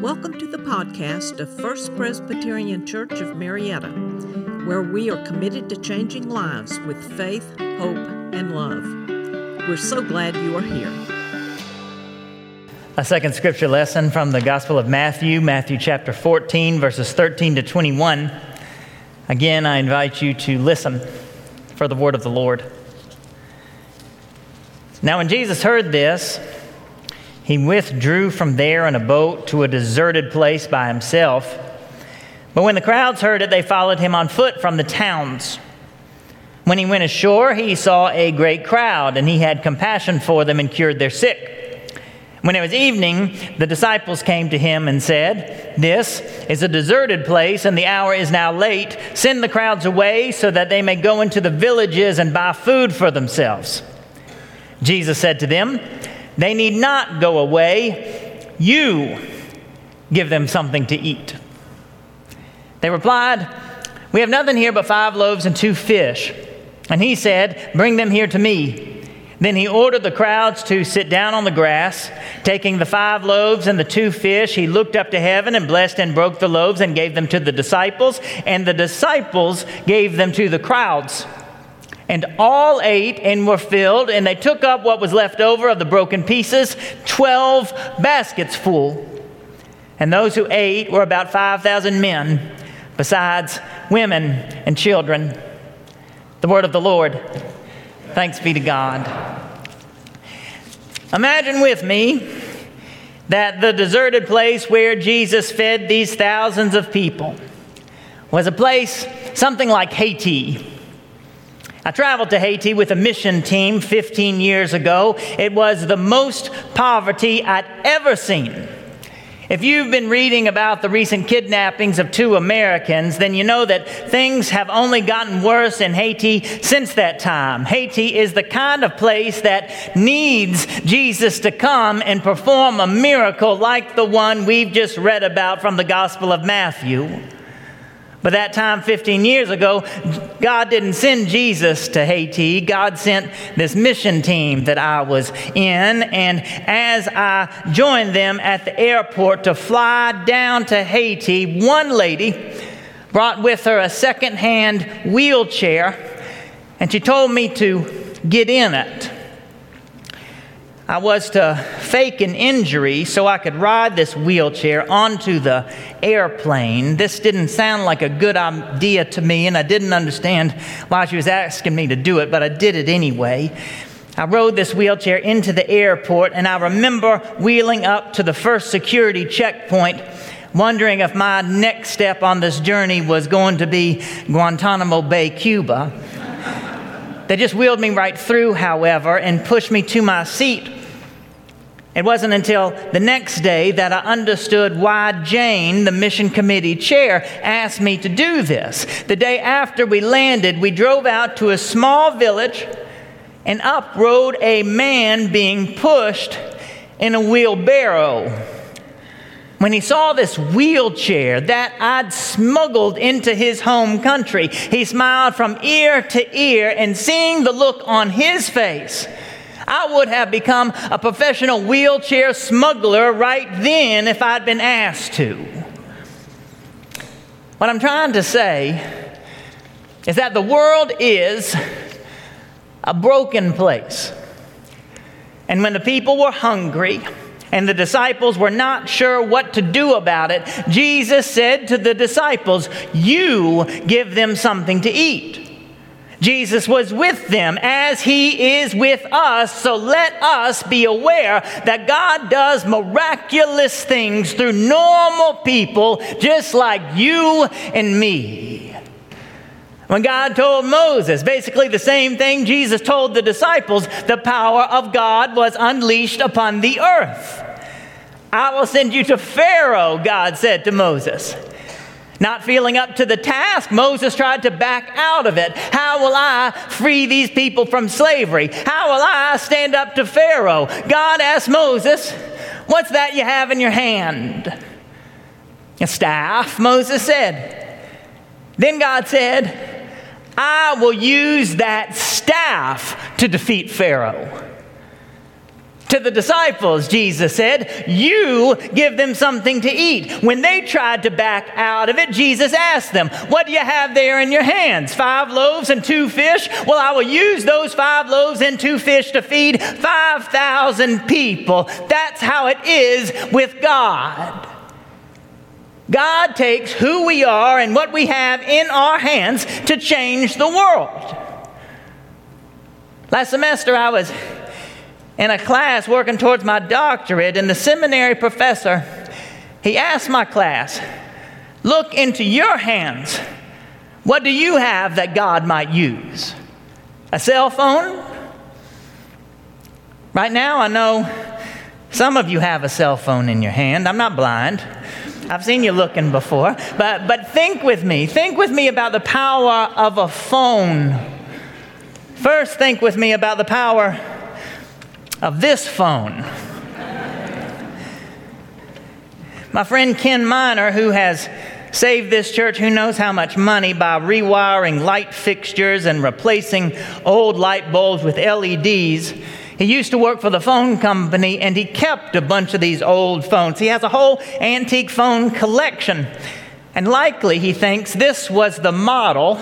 Welcome to the podcast of First Presbyterian Church of Marietta, where we are committed to changing lives with faith, hope, and love. We're so glad you are here. A second scripture lesson from the Gospel of Matthew, Matthew chapter 14, verses 13 to 21. Again, I invite you to listen for the word of the Lord. Now, when Jesus heard this, he withdrew from there in a boat to a deserted place by himself. But when the crowds heard it, they followed him on foot from the towns. When he went ashore, he saw a great crowd, and he had compassion for them and cured their sick. When it was evening, the disciples came to him and said, This is a deserted place, and the hour is now late. Send the crowds away so that they may go into the villages and buy food for themselves. Jesus said to them, they need not go away. You give them something to eat. They replied, We have nothing here but five loaves and two fish. And he said, Bring them here to me. Then he ordered the crowds to sit down on the grass. Taking the five loaves and the two fish, he looked up to heaven and blessed and broke the loaves and gave them to the disciples. And the disciples gave them to the crowds. And all ate and were filled, and they took up what was left over of the broken pieces, 12 baskets full. And those who ate were about 5,000 men, besides women and children. The word of the Lord. Thanks be to God. Imagine with me that the deserted place where Jesus fed these thousands of people was a place something like Haiti I traveled to Haiti with a mission team 15 years ago. It was the most poverty I'd ever seen. If you've been reading about the recent kidnappings of two Americans, then you know that things have only gotten worse in Haiti since that time. Haiti is the kind of place that needs Jesus to come and perform a miracle like the one we've just read about from the Gospel of Matthew. But that time, 15 years ago, God didn't send Jesus to Haiti. God sent this mission team that I was in. And as I joined them at the airport to fly down to Haiti, one lady brought with her a second-hand wheelchair, and she told me to get in it. I was to fake an injury so I could ride this wheelchair onto the airplane. This didn't sound like a good idea to me, and I didn't understand why she was asking me to do it, but I did it anyway. I rode this wheelchair into the airport, and I remember wheeling up to the first security checkpoint, wondering if my next step on this journey was going to be Guantanamo Bay, Cuba. They just wheeled me right through, however, and pushed me to my seat it wasn't until the next day that I understood why Jane, the mission committee chair, asked me to do this. The day after we landed, we drove out to a small village, and up rode a man being pushed in a wheelbarrow. When he saw this wheelchair that I'd smuggled into his home country, he smiled from ear to ear, and seeing the look on his face, I would have become a professional wheelchair smuggler right then if I'd been asked to. What I'm trying to say is that the world is a broken place. And when the people were hungry, and the disciples were not sure what to do about it, Jesus said to the disciples, You give them something to eat. Jesus was with them as he is with us. So let us be aware that God does miraculous things through normal people just like you and me. When God told Moses basically the same thing Jesus told the disciples, the power of God was unleashed upon the earth. I will send you to Pharaoh, God said to Moses. Not feeling up to the task, Moses tried to back out of it. How will I free these people from slavery? How will I stand up to Pharaoh? God asked Moses, What's that you have in your hand? A staff, Moses said. Then God said, I will use that staff to defeat Pharaoh. To the disciples, Jesus said, You give them something to eat. When they tried to back out of it, Jesus asked them, What do you have there in your hands? Five loaves and two fish? Well, I will use those five loaves and two fish to feed 5,000 people. That's how it is with God. God takes who we are and what we have in our hands to change the world. Last semester, I was in a class working towards my doctorate, and the seminary professor, he asked my class, Look into your hands. What do you have that God might use? A cell phone? Right now, I know some of you have a cell phone in your hand. I'm not blind. I've seen you looking before. But, but think with me. Think with me about the power of a phone. First, think with me about the power of this phone. My friend Ken Miner, who has saved this church who knows how much money by rewiring light fixtures and replacing old light bulbs with LEDs. He used to work for the phone company and he kept a bunch of these old phones. He has a whole antique phone collection. And likely, he thinks, this was the model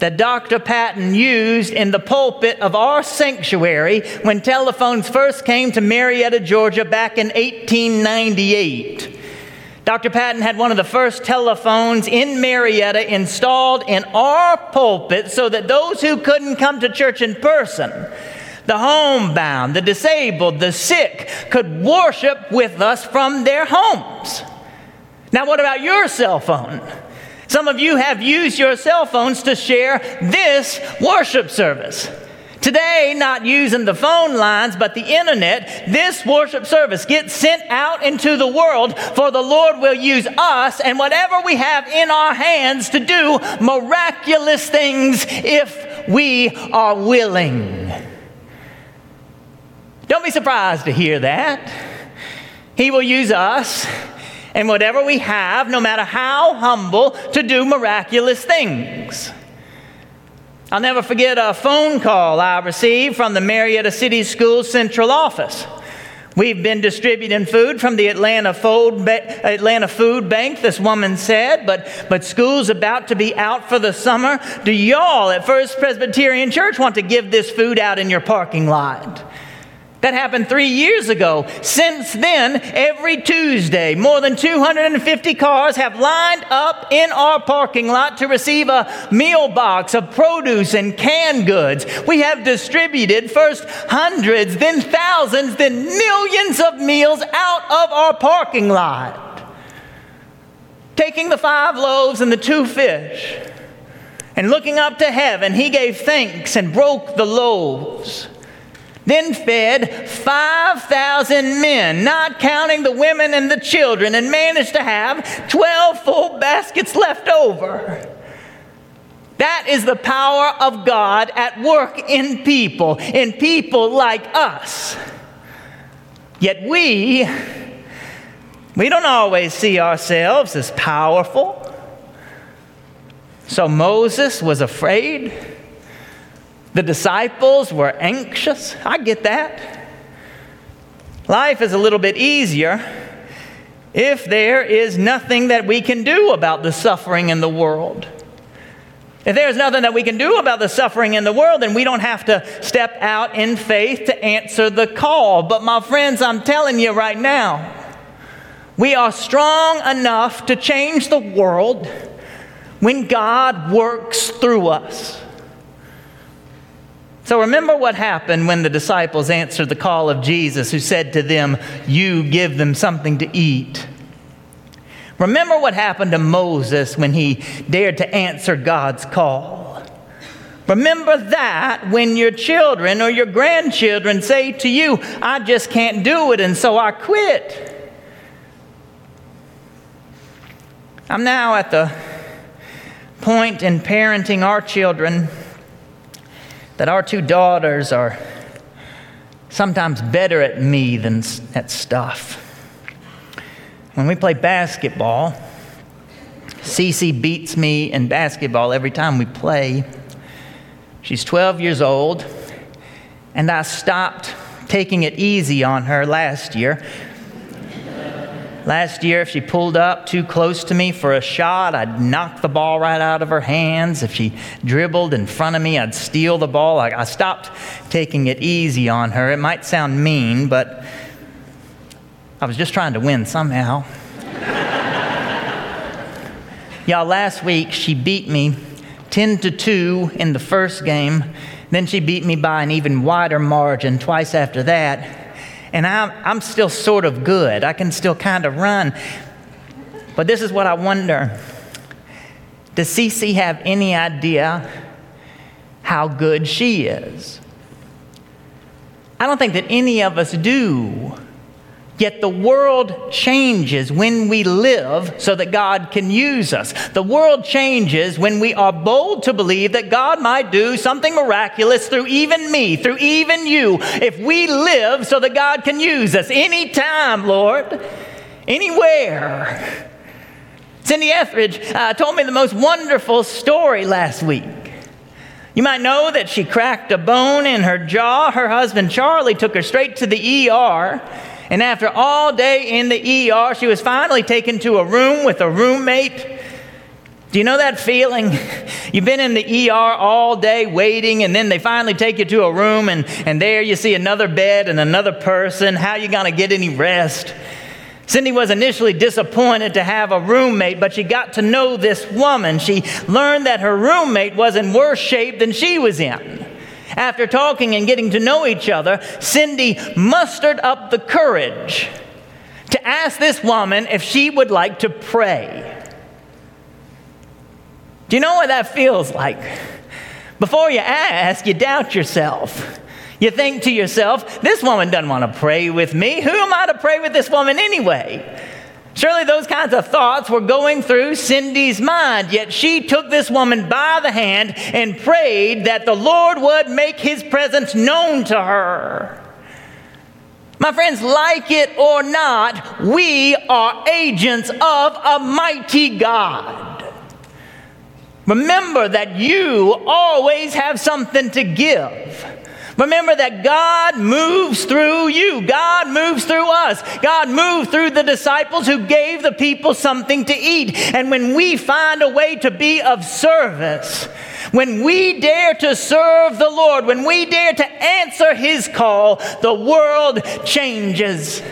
that Dr. Patton used in the pulpit of our sanctuary when telephones first came to Marietta, Georgia back in 1898. Dr. Patton had one of the first telephones in Marietta installed in our pulpit so that those who couldn't come to church in person, the homebound, the disabled, the sick, could worship with us from their homes. Now, what about your cell phone? Some of you have used your cell phones to share this worship service. Today, not using the phone lines, but the internet, this worship service gets sent out into the world, for the Lord will use us and whatever we have in our hands to do miraculous things if we are willing. Don't be surprised to hear that. He will use us and whatever we have, no matter how humble, to do miraculous things. I'll never forget a phone call I received from the Marietta City Schools Central Office. We've been distributing food from the Atlanta Food, Atlanta Food Bank, this woman said, but, but school's about to be out for the summer. Do y'all at First Presbyterian Church want to give this food out in your parking lot? That happened three years ago. Since then, every Tuesday, more than 250 cars have lined up in our parking lot to receive a meal box of produce and canned goods. We have distributed first hundreds, then thousands, then millions of meals out of our parking lot. Taking the five loaves and the two fish, and looking up to heaven, he gave thanks and broke the loaves then fed 5,000 men, not counting the women and the children, and managed to have 12 full baskets left over. That is the power of God at work in people, in people like us. Yet we, we don't always see ourselves as powerful. So Moses was afraid. The disciples were anxious. I get that. Life is a little bit easier if there is nothing that we can do about the suffering in the world. If there's nothing that we can do about the suffering in the world, then we don't have to step out in faith to answer the call. But, my friends, I'm telling you right now, we are strong enough to change the world when God works through us. So remember what happened when the disciples answered the call of Jesus, who said to them, You give them something to eat. Remember what happened to Moses when he dared to answer God's call. Remember that when your children or your grandchildren say to you, I just can't do it, and so I quit. I'm now at the point in parenting our children that our two daughters are sometimes better at me than at stuff. When we play basketball, Cece beats me in basketball every time we play. She's 12 years old, and I stopped taking it easy on her last year. Last year, if she pulled up too close to me for a shot, I'd knock the ball right out of her hands. If she dribbled in front of me, I'd steal the ball. I, I stopped taking it easy on her. It might sound mean, but I was just trying to win somehow. Y'all, last week she beat me 10 to 2 in the first game. Then she beat me by an even wider margin twice after that and I'm, I'm still sort of good. I can still kind of run. But this is what I wonder Does Cece have any idea how good she is? I don't think that any of us do. Yet the world changes when we live so that God can use us. The world changes when we are bold to believe that God might do something miraculous through even me, through even you, if we live so that God can use us anytime, Lord, anywhere. Cindy Etheridge uh, told me the most wonderful story last week. You might know that she cracked a bone in her jaw. Her husband Charlie took her straight to the ER. And after all day in the ER, she was finally taken to a room with a roommate. Do you know that feeling? You've been in the ER all day waiting, and then they finally take you to a room, and, and there you see another bed and another person. How you to get any rest? Cindy was initially disappointed to have a roommate, but she got to know this woman. She learned that her roommate was in worse shape than she was in. After talking and getting to know each other, Cindy mustered up the courage to ask this woman if she would like to pray. Do you know what that feels like? Before you ask, you doubt yourself. You think to yourself, this woman doesn't want to pray with me. Who am I to pray with this woman anyway? Surely those kinds of thoughts were going through Cindy's mind, yet she took this woman by the hand and prayed that the Lord would make his presence known to her. My friends, like it or not, we are agents of a mighty God. Remember that you always have something to give. Remember that God moves through you. God moves through us. God moved through the disciples who gave the people something to eat. And when we find a way to be of service, when we dare to serve the Lord, when we dare to answer his call, the world changes.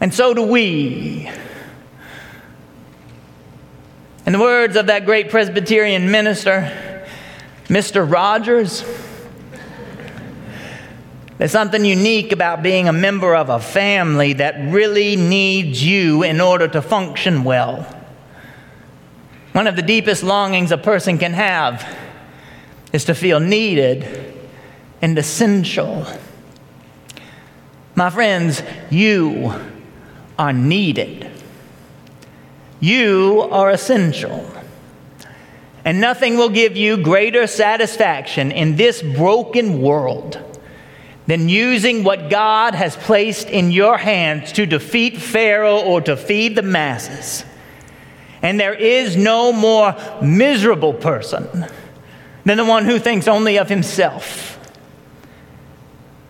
And so do we. In the words of that great Presbyterian minister, Mr. Rogers, there's something unique about being a member of a family that really needs you in order to function well. One of the deepest longings a person can have is to feel needed and essential. My friends, you are needed. You are essential. And nothing will give you greater satisfaction in this broken world than using what God has placed in your hands to defeat Pharaoh or to feed the masses. And there is no more miserable person than the one who thinks only of himself.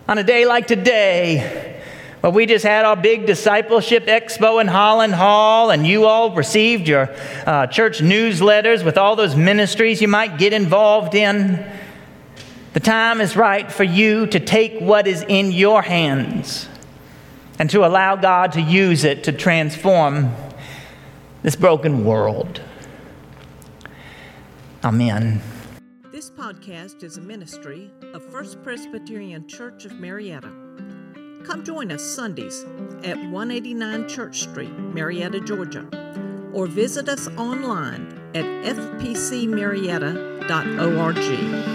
On a day like today, well, we just had our big discipleship expo in Holland Hall, and you all received your uh, church newsletters with all those ministries you might get involved in. The time is right for you to take what is in your hands and to allow God to use it to transform this broken world. Amen. This podcast is a ministry of First Presbyterian Church of Marietta. Come join us Sundays at 189 Church Street, Marietta, Georgia, or visit us online at fpcmarietta.org.